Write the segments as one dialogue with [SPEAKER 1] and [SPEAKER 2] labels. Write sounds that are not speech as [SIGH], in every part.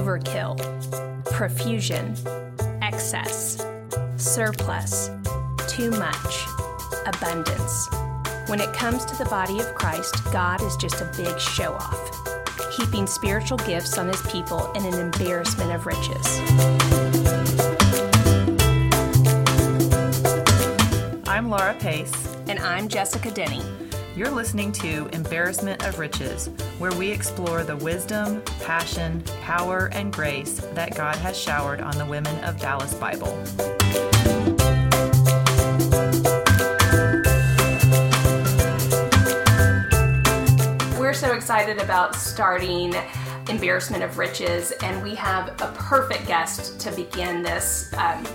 [SPEAKER 1] overkill, profusion, excess, surplus, too much, abundance. When it comes to the body of Christ, God is just a big show off, heaping spiritual gifts on his people in an embarrassment of riches.
[SPEAKER 2] I'm Laura Pace.
[SPEAKER 1] And I'm Jessica Denny.
[SPEAKER 2] You're listening to Embarrassment of Riches, where we explore the wisdom, passion, power, and grace that God has showered on the women of Dallas Bible.
[SPEAKER 1] We're so excited about starting Embarrassment of Riches, and we have a perfect guest to begin this. Um,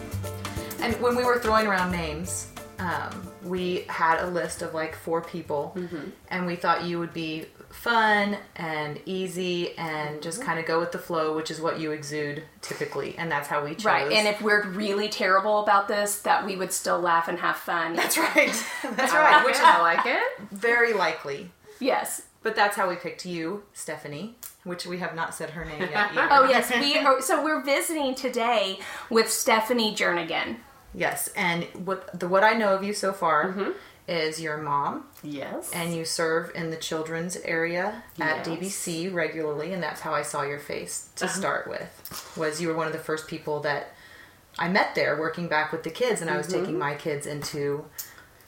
[SPEAKER 3] And when we were throwing around names, um, we had a list of like four people,
[SPEAKER 1] Mm-hmm.
[SPEAKER 3] and we thought you would be fun and easy and just
[SPEAKER 1] Mm-hmm.
[SPEAKER 3] kind of go with the flow, which is what you exude typically, and that's how we chose.
[SPEAKER 1] right, and if we're really terrible about this, that we would still laugh and have fun. [LAUGHS]
[SPEAKER 3] that's right, [LAUGHS] that's right, which is [LAUGHS]
[SPEAKER 1] I like it.
[SPEAKER 3] very likely.
[SPEAKER 1] Yes.
[SPEAKER 3] But that's how we picked you, Stephanie, which we have not said her name yet. Either.
[SPEAKER 1] Oh yes, we are, so we're visiting today with Stephanie Jernigan.
[SPEAKER 3] Yes, and what the what I know of you so far
[SPEAKER 1] Mm-hmm.
[SPEAKER 3] is your mom,
[SPEAKER 4] Yes.
[SPEAKER 3] and you serve in the children's area at
[SPEAKER 4] Yes.
[SPEAKER 3] DBC regularly, and that's how I saw your face to start with. Was you were one of the first people that I met there, working back with the kids, and I was taking my kids into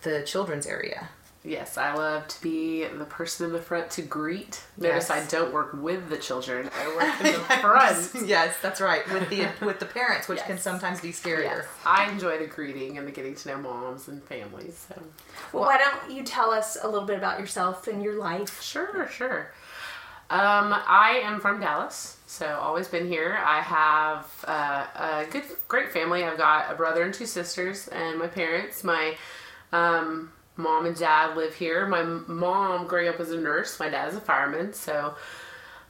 [SPEAKER 3] the children's area.
[SPEAKER 4] Yes, I love to be the person in the front to greet. Notice
[SPEAKER 3] Yes.
[SPEAKER 4] I don't work with the children. I work in the [LAUGHS] front.
[SPEAKER 3] yes, that's right. With the with the parents, which can sometimes be scarier.
[SPEAKER 4] Yes. I enjoy the greeting and the getting to know moms and families. So
[SPEAKER 1] Well, why don't you tell us a little bit about yourself and your life?
[SPEAKER 4] Sure, sure. Um, I am from Dallas, so always been here. I have uh, a good, great family. I've got a brother and two sisters, and my parents. My um, mom and dad live here. My mom, growing up, was a nurse. My dad is a fireman, so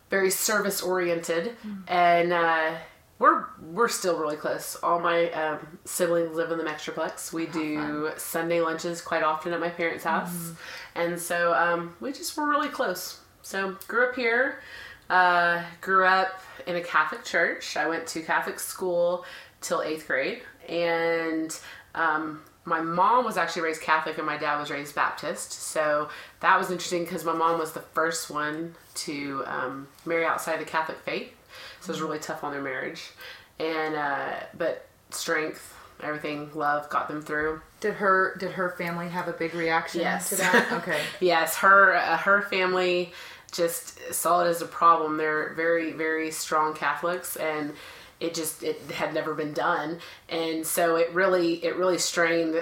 [SPEAKER 4] very service oriented, and uh, we're we're still really close. All my um, siblings live in the Metroplex. We do Sunday lunches quite often at my parents' house, and so um, we just were really close. So grew up here. Uh, grew up in a Catholic church. I went to Catholic school till eighth grade, and um, my mom was actually raised Catholic and my dad was raised Baptist. So that was interesting because my mom was the first one to um, marry outside the Catholic faith. So it was really tough on their marriage. And, uh, but strength, everything, love got them through.
[SPEAKER 3] Did her did her family have a big reaction
[SPEAKER 4] Yes.
[SPEAKER 3] to that? [LAUGHS] Okay.
[SPEAKER 4] Yes, her uh, her family just saw it as a problem. They're very very strong Catholics, and it just it had never been done, and so it really it really strained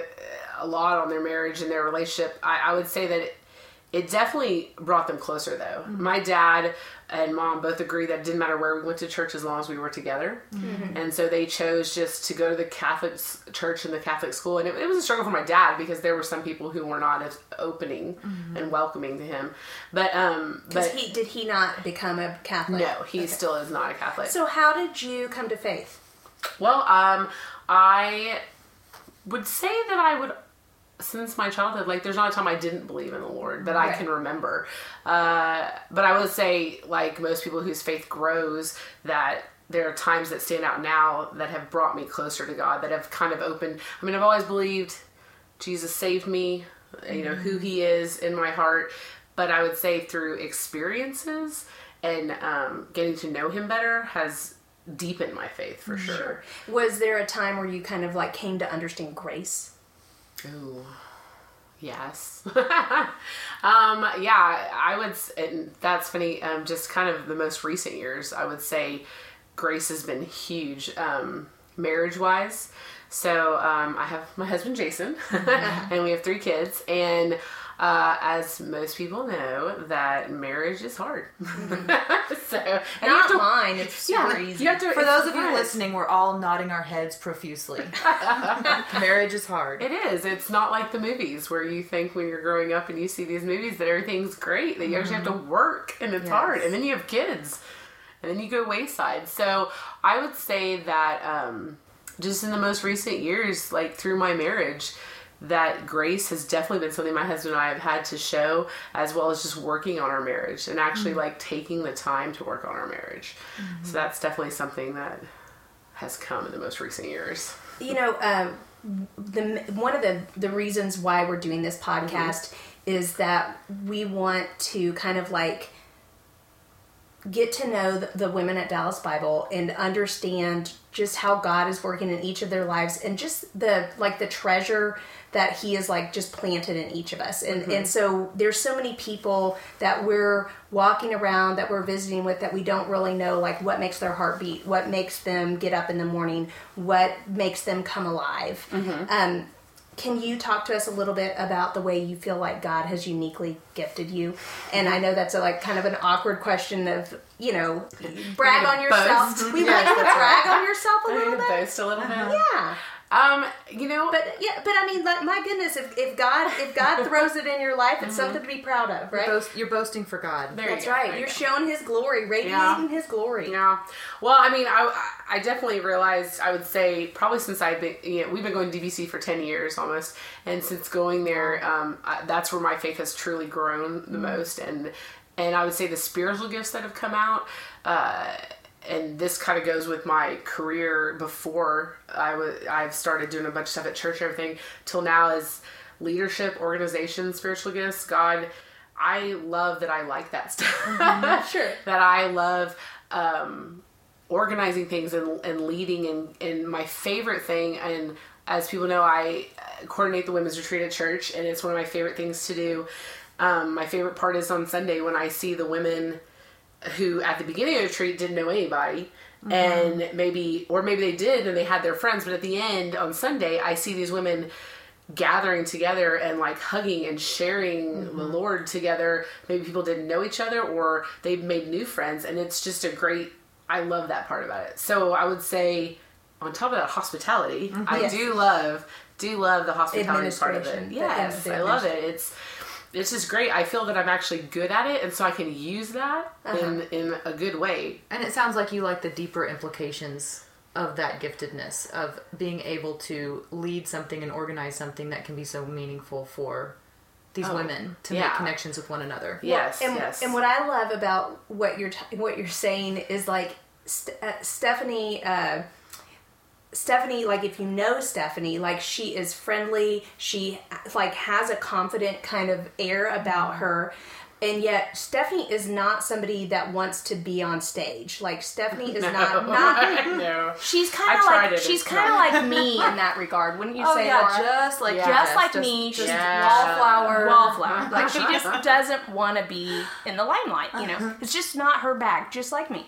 [SPEAKER 4] a lot on their marriage and their relationship. I, I would say that. It, it definitely brought them closer though. Mm-hmm. My dad and mom both agreed that it didn't matter where we went to church as long as we were together. And so they chose just to go to the Catholic church and the Catholic school. And it, it was a struggle for my dad because there were some people who were not as opening and welcoming to him. But, um, but
[SPEAKER 1] he did he not become a Catholic?
[SPEAKER 4] no, he still is not a Catholic.
[SPEAKER 1] So how did you come to faith?
[SPEAKER 4] Well, um, I would say that I would, since my childhood, like there's not a time I didn't believe in the Lord that I can remember. Uh, but I would say, like most people whose faith grows, that there are times that stand out now that have brought me closer to God, that have kind of opened. I mean, I've always believed Jesus saved me, you know, who He is in my heart. But I would say through experiences and um, getting to know Him better has deepened my faith for sure.
[SPEAKER 1] Was there a time where you kind of like came to understand grace?
[SPEAKER 4] Ooh, yes. [LAUGHS] um, yeah, I would. And that's funny. Um, just kind of the most recent years, I would say, grace has been huge, um, marriage wise. So um, I have my husband Jason, [LAUGHS] and we have three kids. And uh, as most people know, that marriage is hard. [LAUGHS] so and
[SPEAKER 1] Not
[SPEAKER 4] to-
[SPEAKER 1] mine. It's super
[SPEAKER 4] yeah,
[SPEAKER 1] easy.
[SPEAKER 4] to.
[SPEAKER 3] For those of you listening, we're all nodding our heads profusely. [LAUGHS] [LAUGHS] Marriage is hard.
[SPEAKER 4] It is. It's not like the movies where you think when you're growing up and you see these movies that everything's great, that you actually have to work and it's hard. And then you have kids. And then you go wayside. So I would say that um, just in the most recent years, like through my marriage, that grace has definitely been something my husband and I have had to show, as well as just working on our marriage and actually
[SPEAKER 3] Mm-hmm.
[SPEAKER 4] like taking the time to work on our marriage. So that's definitely something that has come in the most recent years.
[SPEAKER 1] you know um, the one of the the reasons why we're doing this podcast is that we want to kind of like get to know the, the women at Dallas Bible and understand just how God is working in each of their lives and just the like the treasure that he is like just planted in each of us. And and so there's so many people that we're walking around that we're visiting with that we don't really know like what makes their heart beat what makes them get up in the morning what makes them come alive. Um, can you talk to us a little bit about the way you feel like God has uniquely gifted you? And I know that's a, like kind of an awkward question of you know brag on yourself.
[SPEAKER 4] boast. [LAUGHS]
[SPEAKER 1] We
[SPEAKER 3] Yes,
[SPEAKER 1] you to brag on yourself a little bit.
[SPEAKER 4] boast a little bit.
[SPEAKER 1] Yeah,
[SPEAKER 4] Um, you know,
[SPEAKER 1] but yeah, but I mean, like, my goodness, if, if God if God [LAUGHS] throws it in your life, it's something to be proud of, right?
[SPEAKER 3] Boast, you're boasting for God.
[SPEAKER 4] there
[SPEAKER 1] That's
[SPEAKER 4] you go.
[SPEAKER 1] right.
[SPEAKER 4] There you
[SPEAKER 1] You're
[SPEAKER 4] go.
[SPEAKER 1] showing His glory, radiating
[SPEAKER 4] Yeah.
[SPEAKER 1] His glory.
[SPEAKER 4] Yeah. Well, I mean, I, I definitely realized, I would say, probably since I've been, you know, we've been going to DBC for 10 years almost. And since going there, um, I, that's where my faith has truly grown the most. And, and I would say the spiritual gifts that have come out, uh, and this kind of goes with my career before I was I've started doing a bunch of stuff at church and everything till now is leadership, organization, spiritual gifts. God, I love that I like that stuff. [LAUGHS]
[SPEAKER 1] Sure.
[SPEAKER 4] that I love um, organizing things and, and leading and, and my favorite thing and as people know I uh, coordinate the women's retreat at church and it's one of my favorite things to do um, my favorite part is on Sunday when I see the women who at the beginning of the retreat didn't know anybody and maybe or maybe they did and they had their friends but at the end on Sunday I see these women gathering together and like hugging and sharing the Lord together. Maybe people didn't know each other or they've made new friends, and it's just a great. I love that part about it. So I would say, on top of that, hospitality. I
[SPEAKER 1] Yes.
[SPEAKER 4] do love, do love the hospitality part of it. Yes, I love it. It's it's is great. I feel that I'm actually good at it, and so I can use that in in a good way.
[SPEAKER 3] And it sounds like you like the deeper implications of that giftedness of being able to lead something and organize something that can be so meaningful for these women to
[SPEAKER 4] Oh, yeah.
[SPEAKER 3] make connections with one another.
[SPEAKER 4] Yes,
[SPEAKER 1] and,
[SPEAKER 4] yes.
[SPEAKER 1] and what I love about what you're t- what you're saying is like St- uh, Stephanie. Uh, Stephanie, like if you know Stephanie, like she is friendly. She like has a confident kind of air about her. And yet Stephanie is not somebody that wants to be on stage. Like Stephanie is [LAUGHS] not not [LAUGHS]
[SPEAKER 4] no.
[SPEAKER 1] She's kind of like she's kind of like me [LAUGHS] in that regard, wouldn't you
[SPEAKER 3] Oh
[SPEAKER 1] say,
[SPEAKER 3] yeah,
[SPEAKER 1] Laura?
[SPEAKER 3] just like
[SPEAKER 4] Yeah.
[SPEAKER 1] just like
[SPEAKER 3] just-
[SPEAKER 1] me, she's
[SPEAKER 4] Yeah.
[SPEAKER 1] wallflower. Wallflower. Like she just doesn't want to be in the limelight. You
[SPEAKER 3] Uh-huh.
[SPEAKER 1] know, it's just not her bag. Just like me.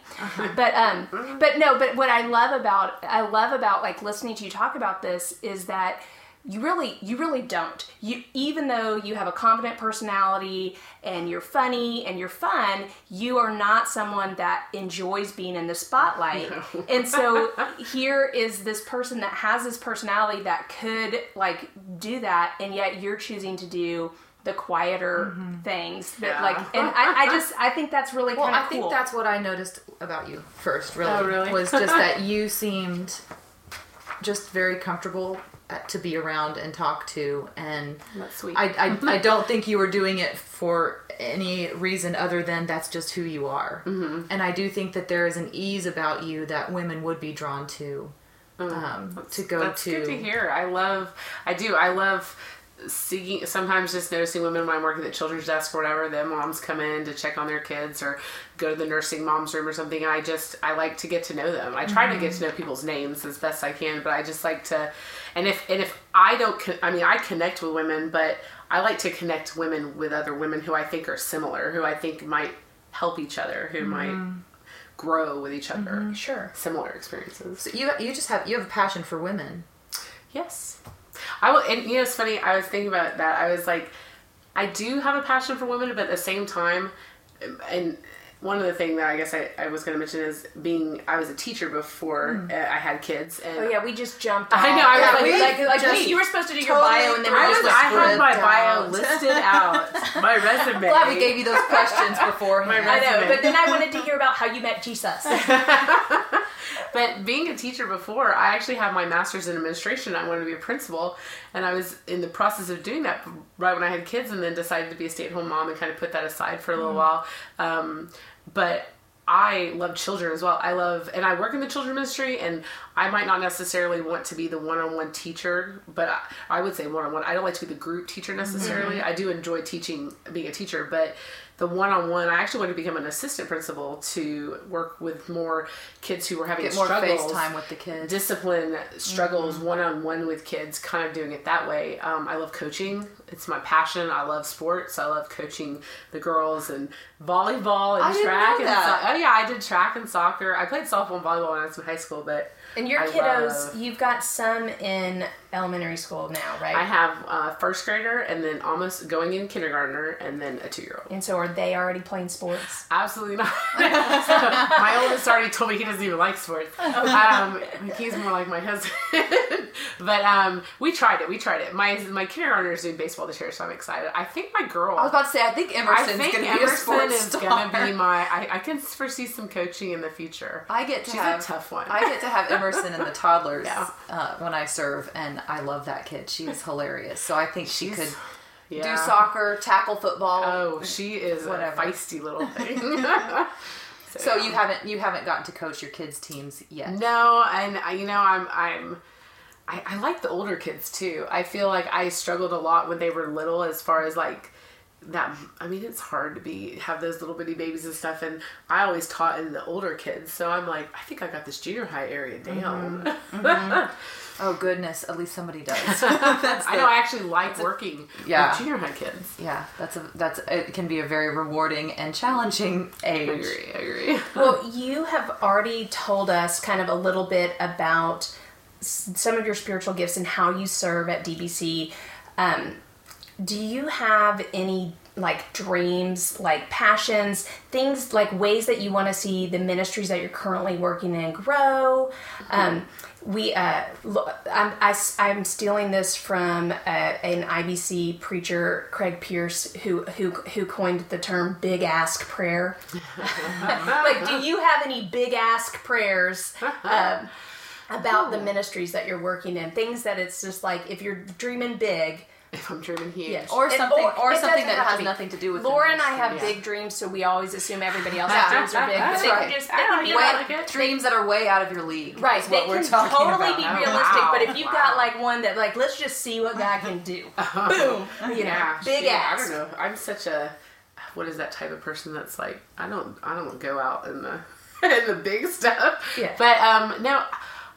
[SPEAKER 1] But um, but no. But what I love about I love about like listening to you talk about this is that you really you really don't you even though you have a confident personality and you're funny and you're fun you are not someone that enjoys being in the spotlight [LAUGHS] and so here is this person that has this personality that could like do that and yet you're choosing to do the quieter mm-hmm. things that
[SPEAKER 4] Yeah.
[SPEAKER 1] like and I, I just i think that's really
[SPEAKER 3] Well, I think
[SPEAKER 1] cool
[SPEAKER 3] that's what I noticed about you first. Really,
[SPEAKER 4] Oh, really?
[SPEAKER 3] was just [LAUGHS] that you seemed just very comfortable to be around and talk to, and
[SPEAKER 4] That's sweet.
[SPEAKER 3] I, I, [LAUGHS] I don't think you were doing it for any reason other than that's just who you are. Mm-hmm. And I do think that there is an ease about you that women would be drawn to, um, to go
[SPEAKER 4] Mm. That's
[SPEAKER 3] to.
[SPEAKER 4] good to hear. I love, I do, I love seeing, sometimes just noticing women when I'm working at children's desk or whatever, the moms come in to check on their kids or go to the nursing mom's room or something. And I just, I like to get to know them. I try to get to mm-hmm. know people's names as best I can, but I just like to, and if, and if I don't, con- I mean, I connect with women, but I like to connect women with other women who I think are similar, who I think might help each other, who mm-hmm. might grow with each other. Mm-hmm.
[SPEAKER 1] sure
[SPEAKER 4] Similar experiences.
[SPEAKER 3] So you you just have you have a passion for women.
[SPEAKER 4] Yes. I will, and you know, it's funny. I was thinking about that. I was like, I do have a passion for women, but at the same time, and one of the things that I guess I, I was going to mention is being I was a teacher before uh, I had kids, and
[SPEAKER 1] oh yeah we just jumped
[SPEAKER 4] I know,
[SPEAKER 1] off.
[SPEAKER 4] I was
[SPEAKER 1] Yeah,
[SPEAKER 4] like,
[SPEAKER 1] we-
[SPEAKER 4] we
[SPEAKER 1] like, like
[SPEAKER 3] just
[SPEAKER 1] you were supposed to do your bio and then
[SPEAKER 3] threw
[SPEAKER 1] we
[SPEAKER 4] I
[SPEAKER 1] just
[SPEAKER 4] was
[SPEAKER 3] the
[SPEAKER 4] I had my
[SPEAKER 3] script
[SPEAKER 4] bio
[SPEAKER 3] out.
[SPEAKER 4] listed out, [LAUGHS] my resume.
[SPEAKER 3] Glad we gave you those questions beforehand.
[SPEAKER 4] My
[SPEAKER 1] I know,
[SPEAKER 4] resume.
[SPEAKER 1] but then I wanted to hear about how you met Jesus. [LAUGHS]
[SPEAKER 4] but being a teacher before, I actually have my master's in administration. I wanted to be a principal, and I was in the process of doing that right when I had kids, and then decided to be a stay-at-home mom and kind of put that aside for a little while. Um, but I love children as well. I love, and I work in the children ministry, and I might not necessarily want to be the one-on-one teacher, but I, I would say one-on-one. I don't like to be the group teacher necessarily. I do enjoy teaching, being a teacher, but the one-on-one, I actually wanted to become an assistant principal to work with more kids who were having
[SPEAKER 3] Get more
[SPEAKER 4] struggles
[SPEAKER 3] face time with the kids.
[SPEAKER 4] discipline struggles one on one with kids, kind of doing it that way. Um, I love coaching; it's my passion. I love sports. I love coaching the girls and volleyball and
[SPEAKER 3] I
[SPEAKER 4] track and so- oh yeah, I did track and soccer. I played softball and volleyball when I was in high school, but
[SPEAKER 1] And your
[SPEAKER 4] I
[SPEAKER 1] kiddos,
[SPEAKER 4] love-
[SPEAKER 1] you've got some in elementary school now, right?
[SPEAKER 4] I have a first grader and then almost going in kindergartner and then a two year old.
[SPEAKER 1] and so are they already playing sports?
[SPEAKER 4] Absolutely not. [LAUGHS] [LAUGHS] my oldest already told me he doesn't even like sports. Um, he's more like my husband. [LAUGHS] but um, we tried it. We tried it. My my kindergartner is doing baseball this year, so I'm excited. I think my girl.
[SPEAKER 3] I was about to say, I think
[SPEAKER 4] I
[SPEAKER 3] Emerson's going to be a
[SPEAKER 4] Emerson
[SPEAKER 3] sports
[SPEAKER 4] is
[SPEAKER 3] star.
[SPEAKER 4] gonna be my. I, I can foresee some coaching in the future.
[SPEAKER 3] I get to
[SPEAKER 4] She's a
[SPEAKER 3] have
[SPEAKER 4] tough one.
[SPEAKER 3] I get to have Emerson and the toddlers
[SPEAKER 4] Yeah.
[SPEAKER 3] uh, when I serve, and I love that kid. She is hilarious. So I think she could
[SPEAKER 4] yeah.
[SPEAKER 3] do soccer, tackle football.
[SPEAKER 4] Oh, she is
[SPEAKER 3] Whatever.
[SPEAKER 4] a feisty little [LAUGHS] thing.
[SPEAKER 3] so
[SPEAKER 4] yeah.
[SPEAKER 3] you haven't you haven't gotten to coach your kids' teams yet.
[SPEAKER 4] No, and I- you know, I'm I'm I, I like the older kids too. I feel like I struggled a lot when they were little, as far as like that. I mean, it's hard to be have those little bitty babies and stuff, and I always taught in the older kids, so I'm like, I think I got this junior high area down. [LAUGHS]
[SPEAKER 3] Oh goodness, at least somebody does. that's [LAUGHS]
[SPEAKER 4] I know I actually like working
[SPEAKER 3] Yeah.
[SPEAKER 4] with junior high kids.
[SPEAKER 3] yeah, that's a that's it can be a very rewarding and challenging age.
[SPEAKER 4] I agree. I agree. [LAUGHS]
[SPEAKER 1] Well, you have already told us kind of a little bit about s- some of your spiritual gifts and how you serve at DBC. Um, do you have any like dreams, like passions, things like ways that you want to see the ministries that you're currently working in grow? Um, we, uh, I'm, I, am stealing this from uh, an IBC preacher, Craig Pierce, who who who coined the term "big ask prayer." [LAUGHS] like, do you have any big ask prayers um, about the ministries that you're working in? Things that it's just like if you're dreaming big.
[SPEAKER 4] If I'm dreaming huge.
[SPEAKER 1] Yes.
[SPEAKER 3] Or
[SPEAKER 1] It-
[SPEAKER 3] something, or,
[SPEAKER 1] it
[SPEAKER 3] something that has
[SPEAKER 1] be.
[SPEAKER 3] nothing to do with. the
[SPEAKER 1] Laura and I have
[SPEAKER 3] ministry.
[SPEAKER 1] big dreams, so we always assume everybody else's
[SPEAKER 3] Yeah.
[SPEAKER 1] dreams are big.
[SPEAKER 4] That's
[SPEAKER 1] they
[SPEAKER 3] right.
[SPEAKER 1] just
[SPEAKER 4] I
[SPEAKER 1] can
[SPEAKER 4] like.
[SPEAKER 3] Way,
[SPEAKER 4] like
[SPEAKER 3] dreams that are way out of your league.
[SPEAKER 1] Right,
[SPEAKER 3] is
[SPEAKER 1] they
[SPEAKER 3] we're
[SPEAKER 1] can
[SPEAKER 3] talking
[SPEAKER 1] totally
[SPEAKER 3] about.
[SPEAKER 1] be
[SPEAKER 4] Oh,
[SPEAKER 1] realistic,
[SPEAKER 4] wow.
[SPEAKER 1] but if you've
[SPEAKER 4] Wow.
[SPEAKER 1] got like one that like let's just see what God can do. [LAUGHS] Boom. You know,
[SPEAKER 4] Yeah,
[SPEAKER 1] big
[SPEAKER 4] shoot,
[SPEAKER 1] ass.
[SPEAKER 4] I don't know. I'm such a what is that type of person that's like I don't I don't go out in the [LAUGHS] in the big stuff.
[SPEAKER 1] Yeah.
[SPEAKER 4] But um no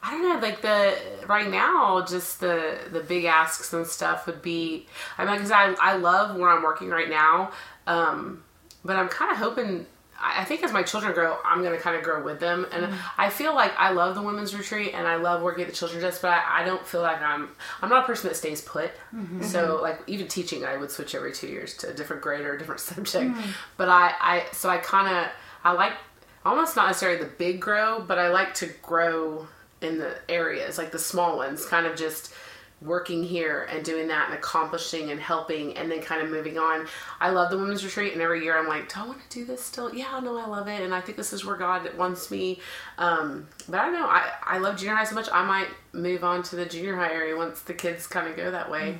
[SPEAKER 4] I don't know like the right now just the the big asks and stuff would be I mean because I I love where I'm working right now. Um but I'm kind of hoping I think as my children grow, I'm going to kind of grow with them. And
[SPEAKER 1] Mm-hmm.
[SPEAKER 4] I feel like I love the women's retreat and I love working at the children's desk, but I, I don't feel like I'm, I'm not a person that stays put.
[SPEAKER 1] Mm-hmm.
[SPEAKER 4] So like even teaching, I would switch every two years to a different grade or a different [LAUGHS] subject.
[SPEAKER 1] Mm-hmm.
[SPEAKER 4] But I, I, so I kind of, I like almost not necessarily the big grow, but I like to grow in the areas, like the small ones, kind of just working here and doing that and accomplishing and helping and then kind of moving on. I love the women's retreat and every year I'm like, do I want to do this still? Yeah, no, I love it and I think this is where God wants me. Um, but I don't know. I, I love junior high so much I might move on to the junior high area once the kids kind of go that way.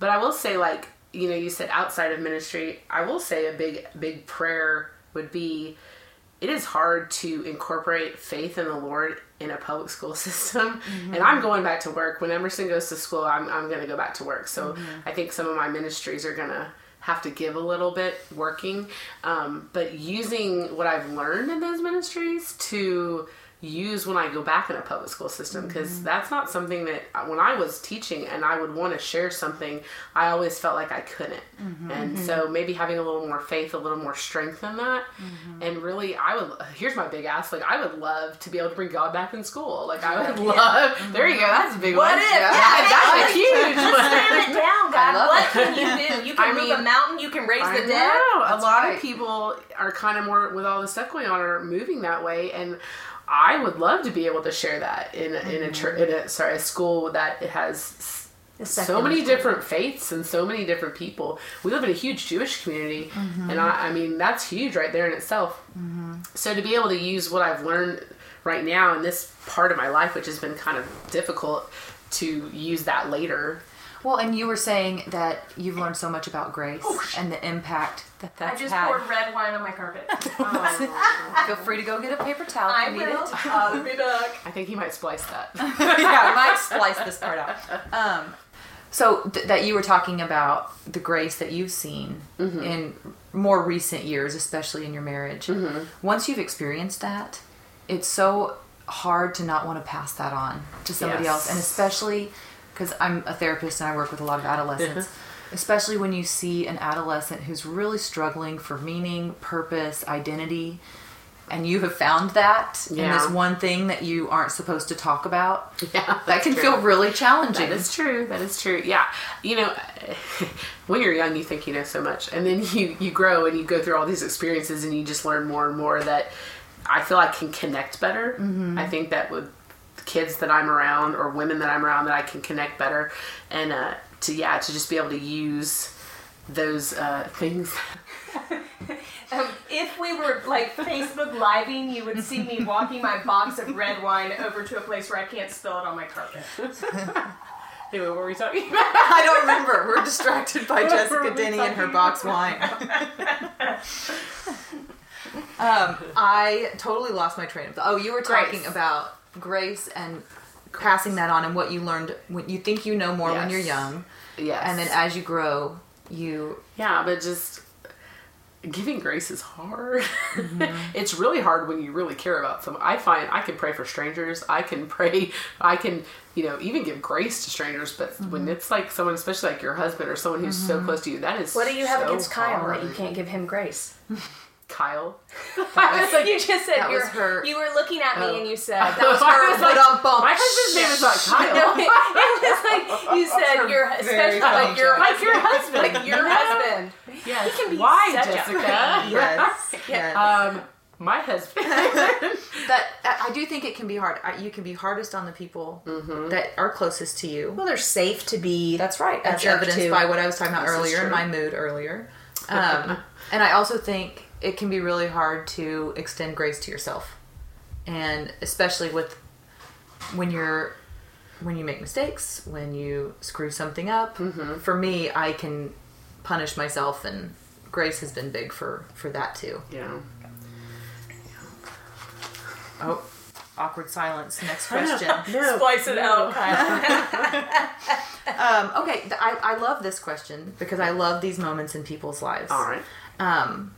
[SPEAKER 4] But I will say like, you know, you said outside of ministry, I will say a big big prayer would be it is hard to incorporate faith in the Lord in a public school [LAUGHS] system. And I'm going back to work. When Emerson goes to school, I'm, I'm going to go back to work. So I think some of my ministries are going to have to give a little bit working. Um, but using what I've learned in those ministries to use when I go back in a public school system because mm-hmm. that's not something that uh, when I was teaching and I would want to share something, I always felt like I couldn't. Mm-hmm. And mm-hmm. so maybe having a little more faith, a little more strength in that. And really, I would, uh, here's my big ask like, I would love to be able to bring God back in school. Like, I would love, there you go, that's a big
[SPEAKER 1] What
[SPEAKER 4] one.
[SPEAKER 1] if?
[SPEAKER 4] Yeah,
[SPEAKER 1] Yeah,
[SPEAKER 4] that's a huge
[SPEAKER 1] Slam it down, [LAUGHS] God. What
[SPEAKER 3] it.
[SPEAKER 1] can you do? You can
[SPEAKER 4] I
[SPEAKER 1] move
[SPEAKER 4] mean,
[SPEAKER 1] a mountain. You can raise
[SPEAKER 4] I
[SPEAKER 1] the dead.
[SPEAKER 4] know. A lot
[SPEAKER 3] right.
[SPEAKER 4] of people are kind of more with all the stuff going on are moving that way, and I would love to be able to share that in a, in a mm-hmm. church, in a sorry, a school that it has so many
[SPEAKER 1] school.
[SPEAKER 4] different faiths and so many different people. We live in a huge Jewish community, mm-hmm. and I, I mean that's huge right there in itself. Mm-hmm. So to be able to use what I've learned right now in this part of my life, which has been kind of difficult to use that later.
[SPEAKER 3] Well, and you were saying that you've learned so much about grace and the impact that
[SPEAKER 1] that
[SPEAKER 3] has.
[SPEAKER 1] I just
[SPEAKER 3] had.
[SPEAKER 1] poured red wine on my carpet. [LAUGHS]
[SPEAKER 3] Feel free to go get a paper towel
[SPEAKER 1] I
[SPEAKER 3] if you need
[SPEAKER 1] will.
[SPEAKER 3] it.
[SPEAKER 1] I'll be back.
[SPEAKER 4] I think he might splice that. [LAUGHS] [LAUGHS]
[SPEAKER 3] yeah, I might splice this part out. Um, so th- that you were talking about the grace that you've seen in more recent years, especially in your marriage. Once you've experienced that, it's so hard to not want to pass that on to somebody
[SPEAKER 4] Yes.
[SPEAKER 3] else, and especially because I'm a therapist and I work with a lot of adolescents. Especially when you see an adolescent who's really struggling for meaning, purpose, identity, and you have found that in
[SPEAKER 4] Yeah.
[SPEAKER 3] this one thing that you aren't supposed to talk about [LAUGHS]
[SPEAKER 4] Yeah,
[SPEAKER 3] that can
[SPEAKER 4] true.
[SPEAKER 3] feel really challenging.
[SPEAKER 4] That is true. That is true. Yeah. You know, [LAUGHS] when you're young, you think you know so much, and then you you grow and you go through all these experiences, and you just learn more and more that I feel I can connect better.
[SPEAKER 3] Mm-hmm.
[SPEAKER 4] I think that with kids that I'm around or women that I'm around, that I can connect better, and uh, to yeah, to just be able to use those uh, things. [LAUGHS]
[SPEAKER 1] Um, if we were like Facebook living, you would see me walking my box of red wine over to a place where I can't spill it on my carpet. [LAUGHS]
[SPEAKER 4] Anyway, what were we talking about? [LAUGHS]
[SPEAKER 3] I don't remember. We're distracted by
[SPEAKER 4] What
[SPEAKER 3] Jessica Denny and her box wine. um, I totally lost my train of thought. Oh, you were talking
[SPEAKER 1] Grace.
[SPEAKER 3] about grace and passing that on and what you learned when you think you know more when you're young,
[SPEAKER 4] Yes.
[SPEAKER 3] and then as you grow, you
[SPEAKER 4] Yeah, but just giving grace is hard. Mm-hmm. [LAUGHS] it's really hard when you really care about someone. I find I can pray for strangers. I can pray. I can, you know, even give grace to strangers. But mm-hmm. when it's like someone, especially like your husband or someone who's so mm-hmm. close to you, that is
[SPEAKER 1] What do you have
[SPEAKER 4] so
[SPEAKER 1] against Kyle
[SPEAKER 4] hard.
[SPEAKER 1] that you can't give him grace? [LAUGHS]
[SPEAKER 4] Kyle. [LAUGHS]
[SPEAKER 1] Was, like, you just said you're,
[SPEAKER 3] her-
[SPEAKER 1] you were looking at me
[SPEAKER 4] Oh.
[SPEAKER 1] and you said [LAUGHS] that was
[SPEAKER 4] I was like, my [LAUGHS] husband's name is not Kyle.
[SPEAKER 1] No, it, it was like you said your especially like your
[SPEAKER 4] like your husband.
[SPEAKER 1] like your husband.
[SPEAKER 4] Yes.
[SPEAKER 1] can be
[SPEAKER 4] Why, Jessica?
[SPEAKER 3] yes, yes.
[SPEAKER 4] um, my husband.
[SPEAKER 3] that I I do think it can be hard. I, you can be hardest on the people that are closest to you.
[SPEAKER 1] Well, they're safe to be.
[SPEAKER 3] That's right. As evidenced
[SPEAKER 1] to.
[SPEAKER 3] by what I was talking about
[SPEAKER 4] This
[SPEAKER 3] earlier in my mood earlier. Um, and I also think it can be really hard to extend grace to yourself, and especially with when you're when you make mistakes, when you screw something up. For me, I can punish myself, and grace has been big for for that too.
[SPEAKER 4] yeah.
[SPEAKER 3] Oh, awkward silence. Next [LAUGHS] question. [LAUGHS]
[SPEAKER 4] No.
[SPEAKER 1] Splice it out, Kyle. [LAUGHS]
[SPEAKER 3] um, okay, I, I love this question because I love these moments in people's lives.
[SPEAKER 4] All right.
[SPEAKER 3] Um,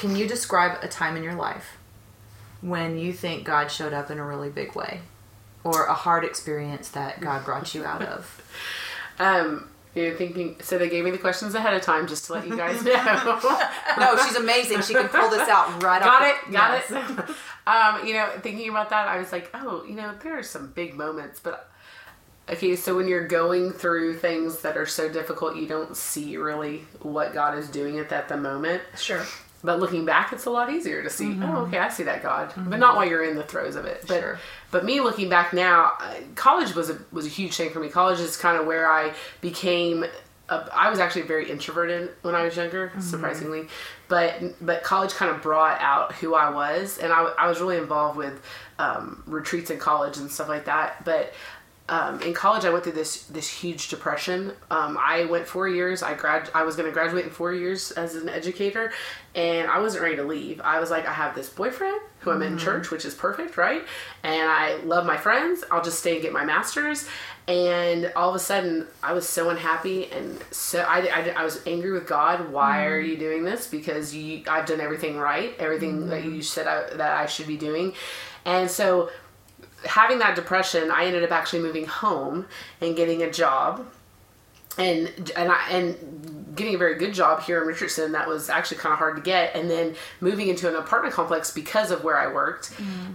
[SPEAKER 3] can you describe a time in your life when you think God showed up in a really big way, or a hard experience that God brought you out of? [LAUGHS]
[SPEAKER 4] Um, you're thinking. So they gave me the questions ahead of time just to let you guys [LAUGHS] know.
[SPEAKER 3] No, she's amazing. She can pull this out right
[SPEAKER 4] got
[SPEAKER 3] off.
[SPEAKER 4] it. Got it. [LAUGHS] um, you know, thinking about that, I was like, oh, you know, there are some big moments, but. Okay, so when you're going through things that are so difficult, you don't see really what God is doing at that the moment.
[SPEAKER 1] Sure.
[SPEAKER 4] But looking back, it's a lot easier to see. Oh, okay, I see that God, but not while you're in the throes of it. But
[SPEAKER 3] Sure.
[SPEAKER 4] but me looking back now, uh, college was a was a huge thing for me. College is kind of where I became. A, I was actually very introverted when I was younger, surprisingly, but but college kind of brought out who I was, and I, I was really involved with um, retreats in college and stuff like that. But um, in college, I went through this this huge depression. Um, I went four years. I grad I was going to graduate in four years as an educator, and I wasn't ready to leave. I was like, I have this boyfriend who I'm in church, which is perfect, right? And I love my friends. I'll just stay and get my master's. And all of a sudden, I was so unhappy, and so I, I, I was angry with God. Why are you doing this? Because you, I've done everything right, everything that you said I, that I should be doing, and so having that depression, I ended up actually moving home and getting a job, and and I and getting a very good job here in Richardson. That was actually kind of hard to get, and then moving into an apartment complex because of where I worked,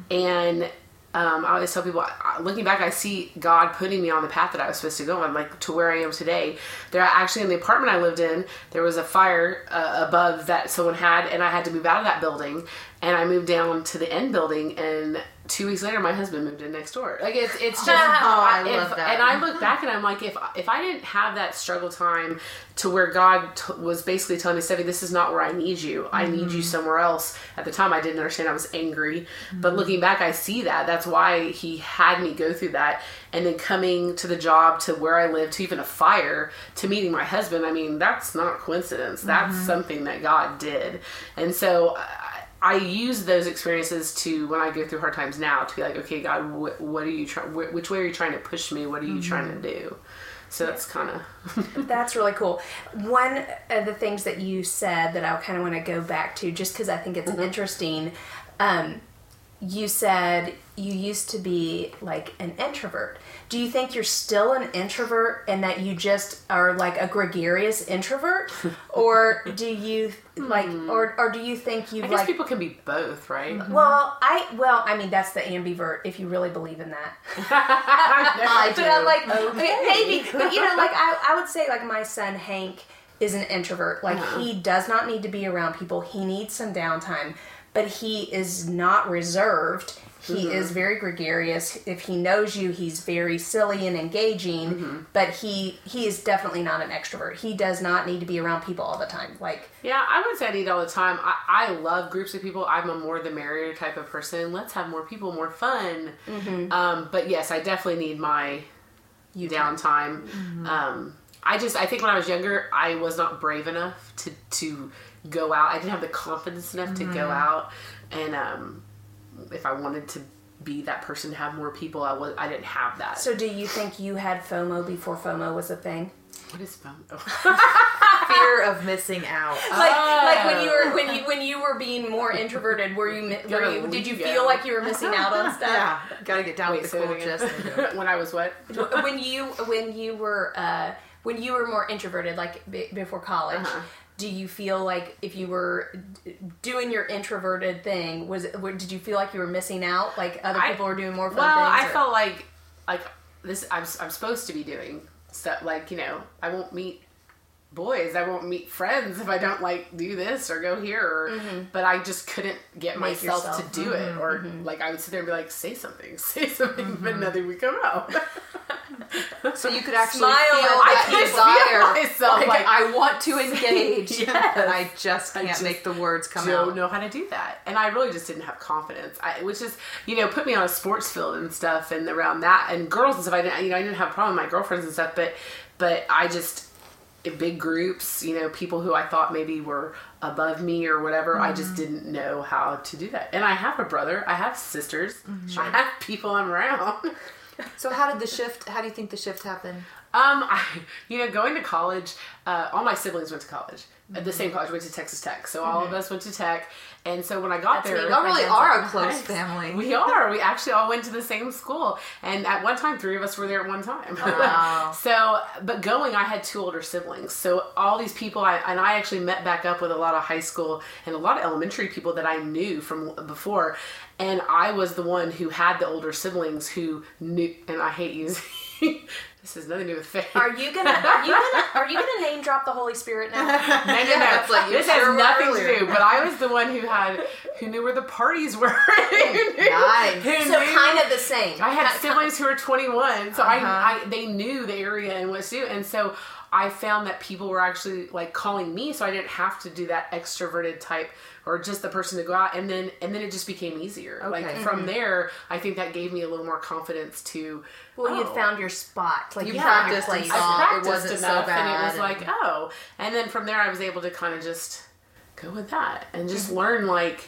[SPEAKER 4] and. Um, I always tell people, looking back, I see God putting me on the path that I was supposed to go on, like to where I am today. There, actually, in the apartment I lived in, there was a fire uh, above that someone had, and I had to move out of that building, and I moved down to the end building, and two weeks later, my husband moved in next door. Like it's it's [LAUGHS] just.
[SPEAKER 3] I
[SPEAKER 4] if-
[SPEAKER 3] love that.
[SPEAKER 4] And I look [LAUGHS] back and I'm like, if if I didn't have that struggle time to where God t- was basically telling me, Steffi, this is not where I need you. I need
[SPEAKER 3] Mm-hmm.
[SPEAKER 4] you somewhere else. At the time, I didn't understand. I was angry, but
[SPEAKER 3] Mm-hmm.
[SPEAKER 4] looking back, I see that. That's why He had me go through that. And then coming to the job, to where I live, to even a fire, to meeting my husband. I mean, that's not coincidence. That's
[SPEAKER 3] Mm-hmm.
[SPEAKER 4] something that God did. And so. I, use those experiences to when I go through hard times now to be like, okay, God, wh- what are you trying? Wh- which way are you trying to push me? What are you trying to do? So that's kind of [LAUGHS]
[SPEAKER 1] That's really cool. One of the things that you said that I kind of want to go back to, just because I think it's interesting, um, you said you used to be like an introvert. Do you think you're still an introvert and that you just are like a gregarious introvert, [LAUGHS] or do you like, hmm. or or do you think you
[SPEAKER 4] I guess
[SPEAKER 1] like?
[SPEAKER 4] people can be both, right? Mm-hmm.
[SPEAKER 1] well, I well, I mean that's the ambivert if you really believe in that. [LAUGHS]
[SPEAKER 3] I do.
[SPEAKER 1] But I'm like, okay, maybe. But you know, like I, I would say, like my son Hank is an introvert. Like uh-huh. he does not need to be around people. He needs some downtime, but he is not reserved. He is very gregarious. If he knows you, he's very silly and engaging. But he he is definitely not an extrovert. He does not need to be around people all the time. Like
[SPEAKER 4] Yeah, I would say I need all the time. I, I love groups of people. I'm a more the merrier type of person. Let's have more people, more fun. Um, but yes, I definitely need my
[SPEAKER 1] you
[SPEAKER 4] downtime. Um, I just I think when I was younger, I was not brave enough to to go out. I didn't have the confidence enough to go out, and um, if I wanted to be that person to have more people, I was I didn't have that.
[SPEAKER 1] So do you think you had FOMO before FOMO was a thing?
[SPEAKER 4] what is FOMO? Oh. [LAUGHS]
[SPEAKER 3] fear of missing out. [LAUGHS]
[SPEAKER 1] like like when you were when you when you were being more introverted were you were you did you feel like you were missing out on [LAUGHS] stuff
[SPEAKER 3] yeah, gotta get down
[SPEAKER 4] Wait,
[SPEAKER 3] with the
[SPEAKER 4] say
[SPEAKER 3] cool
[SPEAKER 4] that when I was what?
[SPEAKER 1] when you when you were uh when you were more introverted like b- before college
[SPEAKER 4] Uh-huh.
[SPEAKER 1] Do you feel like if you were doing your introverted thing was did you feel like you were missing out like other
[SPEAKER 4] I-
[SPEAKER 1] people were doing more fun
[SPEAKER 4] Well,
[SPEAKER 1] things
[SPEAKER 4] I
[SPEAKER 1] or-
[SPEAKER 4] felt like like this. I'm I'm supposed to be doing stuff like you know I won't meet boys. I won't meet friends if I don't like do this or go here. Or, But I just couldn't get
[SPEAKER 1] Mm-hmm. Make
[SPEAKER 4] myself
[SPEAKER 1] yourself. Mm-hmm.
[SPEAKER 4] to do it. Or like I would sit there and be like, say something, [LAUGHS] say something, but nothing would come out. [LAUGHS] [LAUGHS]
[SPEAKER 3] So you could actually
[SPEAKER 1] Smile
[SPEAKER 3] feel that
[SPEAKER 4] I
[SPEAKER 3] desire.
[SPEAKER 4] feel [LAUGHS] myself
[SPEAKER 3] like, I want to [LAUGHS] engage,
[SPEAKER 4] Yes.
[SPEAKER 3] but I just can't
[SPEAKER 4] just
[SPEAKER 3] make the words come out.
[SPEAKER 4] don't know how to do that. And I really just didn't have confidence. I, which is, you know, put me on a sports field and stuff and around that and girls and stuff. I didn't, you know, I didn't have a problem with my girlfriends and stuff, but, but I just, in big groups, you know, people who I thought maybe were above me or whatever, I just mm-hmm. didn't know how to do that. And I have a brother, I have sisters, mm-hmm. I have people I'm around.
[SPEAKER 3] So how did the shift? How do you think the shift happened?
[SPEAKER 4] Um, I, you know, going to college, uh, all my siblings went to college. At the same college, went to Texas Tech. So all of us went to Tech. And so when I got
[SPEAKER 1] That's
[SPEAKER 4] there.
[SPEAKER 3] Y'all really are a close family.
[SPEAKER 4] We [LAUGHS] are. We actually all went to the same school, and at one time, three of us were there at one time.
[SPEAKER 3] Oh, [LAUGHS] wow.
[SPEAKER 4] so, but going, I had two older siblings. So all these people, I, and I actually met back up with a lot of high school and a lot of elementary people that I knew from before, and I was the one who had the older siblings who knew. And I hate using. [LAUGHS] this has nothing to do with faith.
[SPEAKER 1] are you gonna are you gonna are you gonna name drop the Holy Spirit now?
[SPEAKER 4] No, no, no.
[SPEAKER 3] that's like
[SPEAKER 4] this has nothing
[SPEAKER 3] earlier.
[SPEAKER 4] to do. But I was the one who had, who knew where the parties were. [LAUGHS] Who knew-
[SPEAKER 3] Nice.
[SPEAKER 4] who
[SPEAKER 1] so
[SPEAKER 4] knew-
[SPEAKER 1] kind of the same.
[SPEAKER 4] I had siblings who were 21, so
[SPEAKER 3] Uh-huh.
[SPEAKER 4] I, I they knew the area and what to do, and so I found that people were actually like calling me, so I didn't have to do that extroverted type or just the person to go out, and then and then it just became easier. Like
[SPEAKER 3] Okay.
[SPEAKER 4] from there, I think that gave me a little more confidence to.
[SPEAKER 1] Well,
[SPEAKER 4] oh,
[SPEAKER 1] you found your spot. Like
[SPEAKER 3] You
[SPEAKER 1] you found your
[SPEAKER 3] practiced and
[SPEAKER 1] place.
[SPEAKER 3] saw-
[SPEAKER 4] I
[SPEAKER 3] it wasn't so
[SPEAKER 4] enough, and it
[SPEAKER 3] bad
[SPEAKER 4] was like oh, and then from there I was able to kind of just go with that and just
[SPEAKER 3] Mm-hmm.
[SPEAKER 4] learn like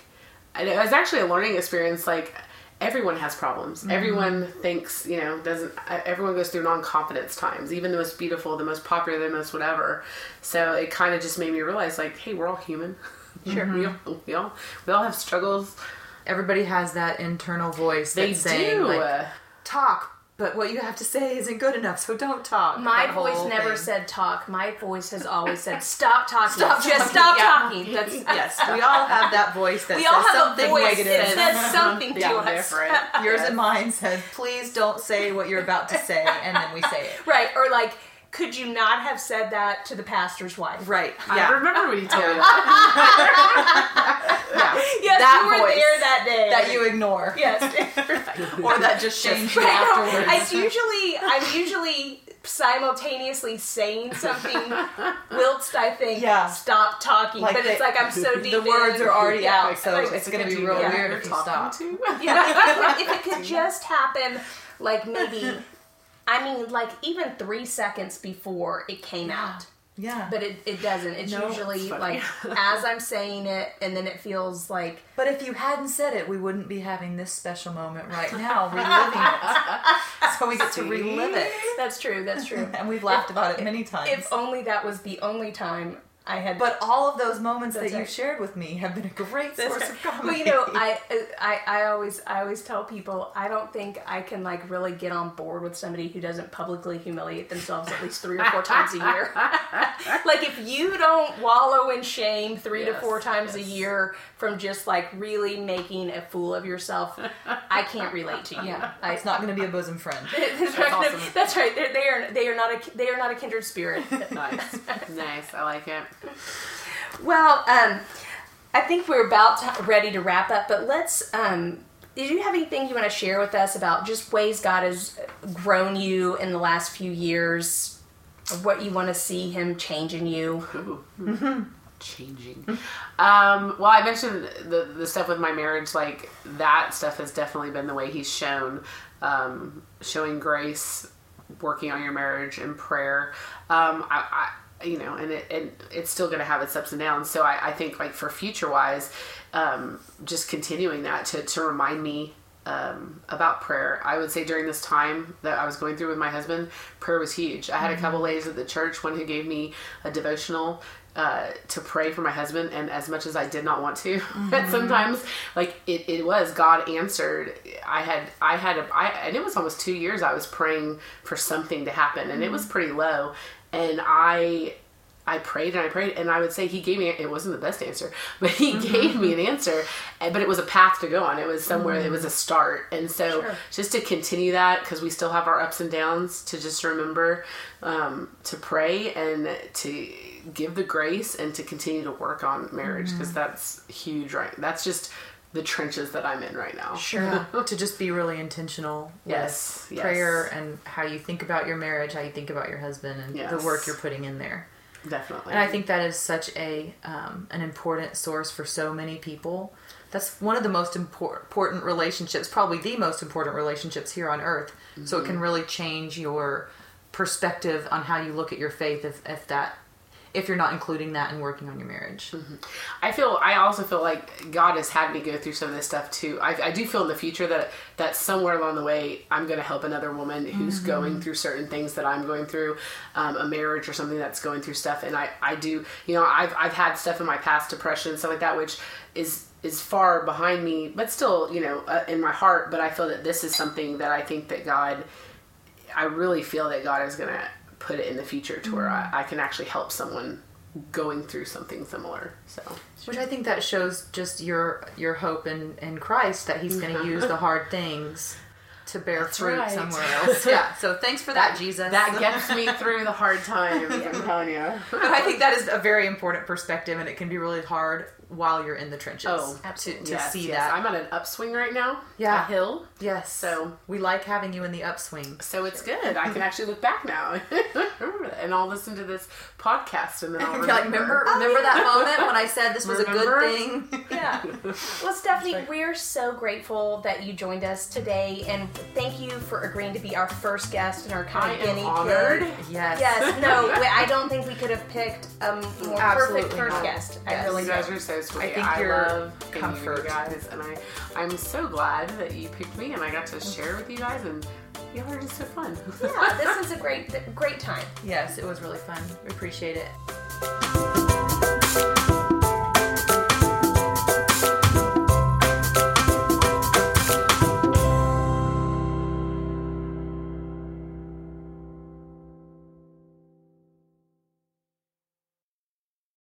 [SPEAKER 4] and it was actually a learning experience like everyone has problems.
[SPEAKER 3] Mm-hmm.
[SPEAKER 4] everyone thinks you know doesn't everyone goes through non-confidence times even the most beautiful the most popular the most whatever. So it kind of just made me realize like hey we're all human. [LAUGHS] Sure we, all, we all we all have struggles.
[SPEAKER 3] Everybody has that internal voice
[SPEAKER 4] they
[SPEAKER 3] that's saying,
[SPEAKER 4] do.
[SPEAKER 3] Like, talk, but what you have to say isn't good enough, so don't talk.
[SPEAKER 1] My voice never
[SPEAKER 3] thing.
[SPEAKER 1] said talk. My voice has always said stop talking.
[SPEAKER 3] Stop
[SPEAKER 1] Just
[SPEAKER 3] talking.
[SPEAKER 1] stop
[SPEAKER 3] Yeah.
[SPEAKER 1] talking. That's [LAUGHS]
[SPEAKER 3] Yes, we all have that voice that
[SPEAKER 1] we
[SPEAKER 3] says
[SPEAKER 1] all have
[SPEAKER 3] something
[SPEAKER 1] a voice
[SPEAKER 3] negative.
[SPEAKER 1] that says something to
[SPEAKER 4] yeah
[SPEAKER 1] us.
[SPEAKER 4] different
[SPEAKER 3] Yours and [LAUGHS] mine says, please don't say what you're about to say, and then we say it.
[SPEAKER 1] Right, or like, could you not have said that to the pastor's wife?
[SPEAKER 3] Right. Yeah.
[SPEAKER 4] I remember when you told me that
[SPEAKER 3] yeah.
[SPEAKER 1] Yes,
[SPEAKER 3] That
[SPEAKER 1] you were
[SPEAKER 3] voice
[SPEAKER 1] there that day.
[SPEAKER 3] that you ignore.
[SPEAKER 1] Yes. [LAUGHS]
[SPEAKER 3] Or that just shames you
[SPEAKER 1] I
[SPEAKER 3] afterwards.
[SPEAKER 1] I'm usually I'm usually simultaneously saying something whilst I think
[SPEAKER 3] Yeah.
[SPEAKER 1] stop talking.
[SPEAKER 3] Like
[SPEAKER 1] but it's like I'm so deep.
[SPEAKER 3] the words
[SPEAKER 1] in.
[SPEAKER 3] are already
[SPEAKER 1] Yeah,
[SPEAKER 3] out, so
[SPEAKER 1] like,
[SPEAKER 3] it's gonna be real
[SPEAKER 4] know who
[SPEAKER 3] weird if you
[SPEAKER 4] talking
[SPEAKER 3] stop.
[SPEAKER 4] to?
[SPEAKER 1] Yeah, if it could [LAUGHS] just happen, like maybe, I mean, like even three seconds before it came out.
[SPEAKER 3] Yeah.
[SPEAKER 1] But it, it doesn't. It's
[SPEAKER 3] No,
[SPEAKER 1] usually
[SPEAKER 4] it's
[SPEAKER 1] like [LAUGHS] as I'm saying it, and then it feels like
[SPEAKER 3] But if you hadn't said it, we wouldn't be having this special moment right [LAUGHS] now, reliving it. [LAUGHS] So we get to relive it.
[SPEAKER 1] that's true. That's true.
[SPEAKER 3] And we've laughed about it many times.
[SPEAKER 1] If only that was the only time I had.
[SPEAKER 3] but all of those moments that
[SPEAKER 1] right.
[SPEAKER 3] you've shared with me have been a great source of comedy.
[SPEAKER 1] well, you know, [LAUGHS] I, I I always I always tell people I don't think I can like really get on board with somebody who doesn't publicly humiliate themselves at least three or four times a year. [LAUGHS] like if you don't wallow in shame three to four times a year from just like really making a fool of yourself, I can't relate to you.
[SPEAKER 3] yeah,
[SPEAKER 1] I,
[SPEAKER 3] it's not going to be a bosom friend. [LAUGHS]
[SPEAKER 1] that's,
[SPEAKER 4] awesome.
[SPEAKER 1] that's right. They're, they are they are not a they are not a kindred spirit.
[SPEAKER 4] Nice, nice. I like it.
[SPEAKER 1] Well, um, I think we're about to, ready to wrap up, but let's. Um, did you have anything you want to share with us about just ways God has grown you in the last few years, what you want to see Him change in you? [LAUGHS]
[SPEAKER 4] Changing. Um, well, I mentioned the the stuff with my marriage. Like that stuff has definitely been the way He's shown, um, showing grace, working on your marriage and prayer. Um, I, you know, and it and it's still going to have its ups and downs. So I, I think like for future wise, um, just continuing that to to remind me um, about prayer. I would say during this time that I was going through with my husband, prayer was huge. I had a couple ladies at the church, one who gave me a devotional uh, to pray for my husband, and as much as I did not want to, [LAUGHS] sometimes like it, it was God answered. I had I had a I and it was almost two years I was praying for something to happen, and it was pretty low, and I I prayed and I prayed, and I would say he gave me. It wasn't the best answer, [LAUGHS] but he mm-hmm. gave me an answer. But it was a path to go on. It was somewhere. It was mm. a start, and so
[SPEAKER 1] Sure.
[SPEAKER 4] just to continue that because we still have our ups and downs. To just remember um, to pray and to give the grace and to continue to work on marriage because mm-hmm. that's huge. Right. That's just the trenches that I'm in right now.
[SPEAKER 1] Sure. [LAUGHS]
[SPEAKER 3] to just be really intentional
[SPEAKER 4] Yes, yes.
[SPEAKER 3] prayer and how you think about your marriage, how you think about your husband, and the work you're putting in there.
[SPEAKER 4] Definitely.
[SPEAKER 3] And I think that is such a um, an important source for so many people. That's one of the most impor- important relationships, probably the most important relationships here on earth. So it
[SPEAKER 4] Mm-hmm.
[SPEAKER 3] can really change your perspective on how you look at your faith if, if that if you're not including that and working on your marriage.
[SPEAKER 4] I feel. I also feel like God has had me go through some of this stuff too. I, I do feel in the future that that somewhere along the way, I'm going to help another woman who's going through certain things that I'm going through, um, a marriage or something that's going through stuff. And I, I do. You know, I've I've had stuff in my past, depression, stuff like that, which is is far behind me, but still, you know, uh, in my heart. But I feel that this is something that I think that God. I really feel that God is going to put it in the future to where I, mm. I can actually help someone going through something similar. So.
[SPEAKER 3] Which I think that shows just your your hope in, in Christ that He's going [LAUGHS] to use the hard things to bear fruit
[SPEAKER 4] right.
[SPEAKER 3] somewhere [LAUGHS] else. Yeah. So thanks for that, Jesus.
[SPEAKER 4] That gets me [LAUGHS] through the hard times, I'm telling you.
[SPEAKER 3] But I think that is a very important perspective, and it can be really hard while you're in the trenches.
[SPEAKER 4] Oh,
[SPEAKER 3] to, to
[SPEAKER 4] yes,
[SPEAKER 3] see
[SPEAKER 4] yes.
[SPEAKER 3] that.
[SPEAKER 4] I'm on an upswing right now.
[SPEAKER 3] Yeah.
[SPEAKER 4] A hill.
[SPEAKER 3] yes.
[SPEAKER 4] So-
[SPEAKER 3] we like having you in the upswing.
[SPEAKER 4] So it's good. I can [LAUGHS] actually look back now and I'll listen to this podcast and then I'll
[SPEAKER 3] You're like, remember, remember that [LAUGHS] moment when I said this was a good thing? [LAUGHS]
[SPEAKER 1] Yeah. Well, Stephanie, we're so grateful that you joined us today, and thank you for agreeing to be our first guest and our kind of guinea
[SPEAKER 4] honored.
[SPEAKER 1] pig.
[SPEAKER 3] Yes.
[SPEAKER 1] Yes, no, [LAUGHS] I don't think we could have picked a more
[SPEAKER 3] Absolutely
[SPEAKER 1] perfect first
[SPEAKER 3] not.
[SPEAKER 1] guest. I
[SPEAKER 3] Yes.
[SPEAKER 1] really
[SPEAKER 4] You
[SPEAKER 1] don't.
[SPEAKER 4] guys are so sweet.
[SPEAKER 3] I think you're
[SPEAKER 4] love
[SPEAKER 3] comfort.
[SPEAKER 4] you guys, and I, I'm so glad that you picked me, and I got to share with you guys, and y'all are just so fun.
[SPEAKER 1] Yeah, this was a great, great time. [LAUGHS]
[SPEAKER 3] Yes, it was really fun. We appreciate it.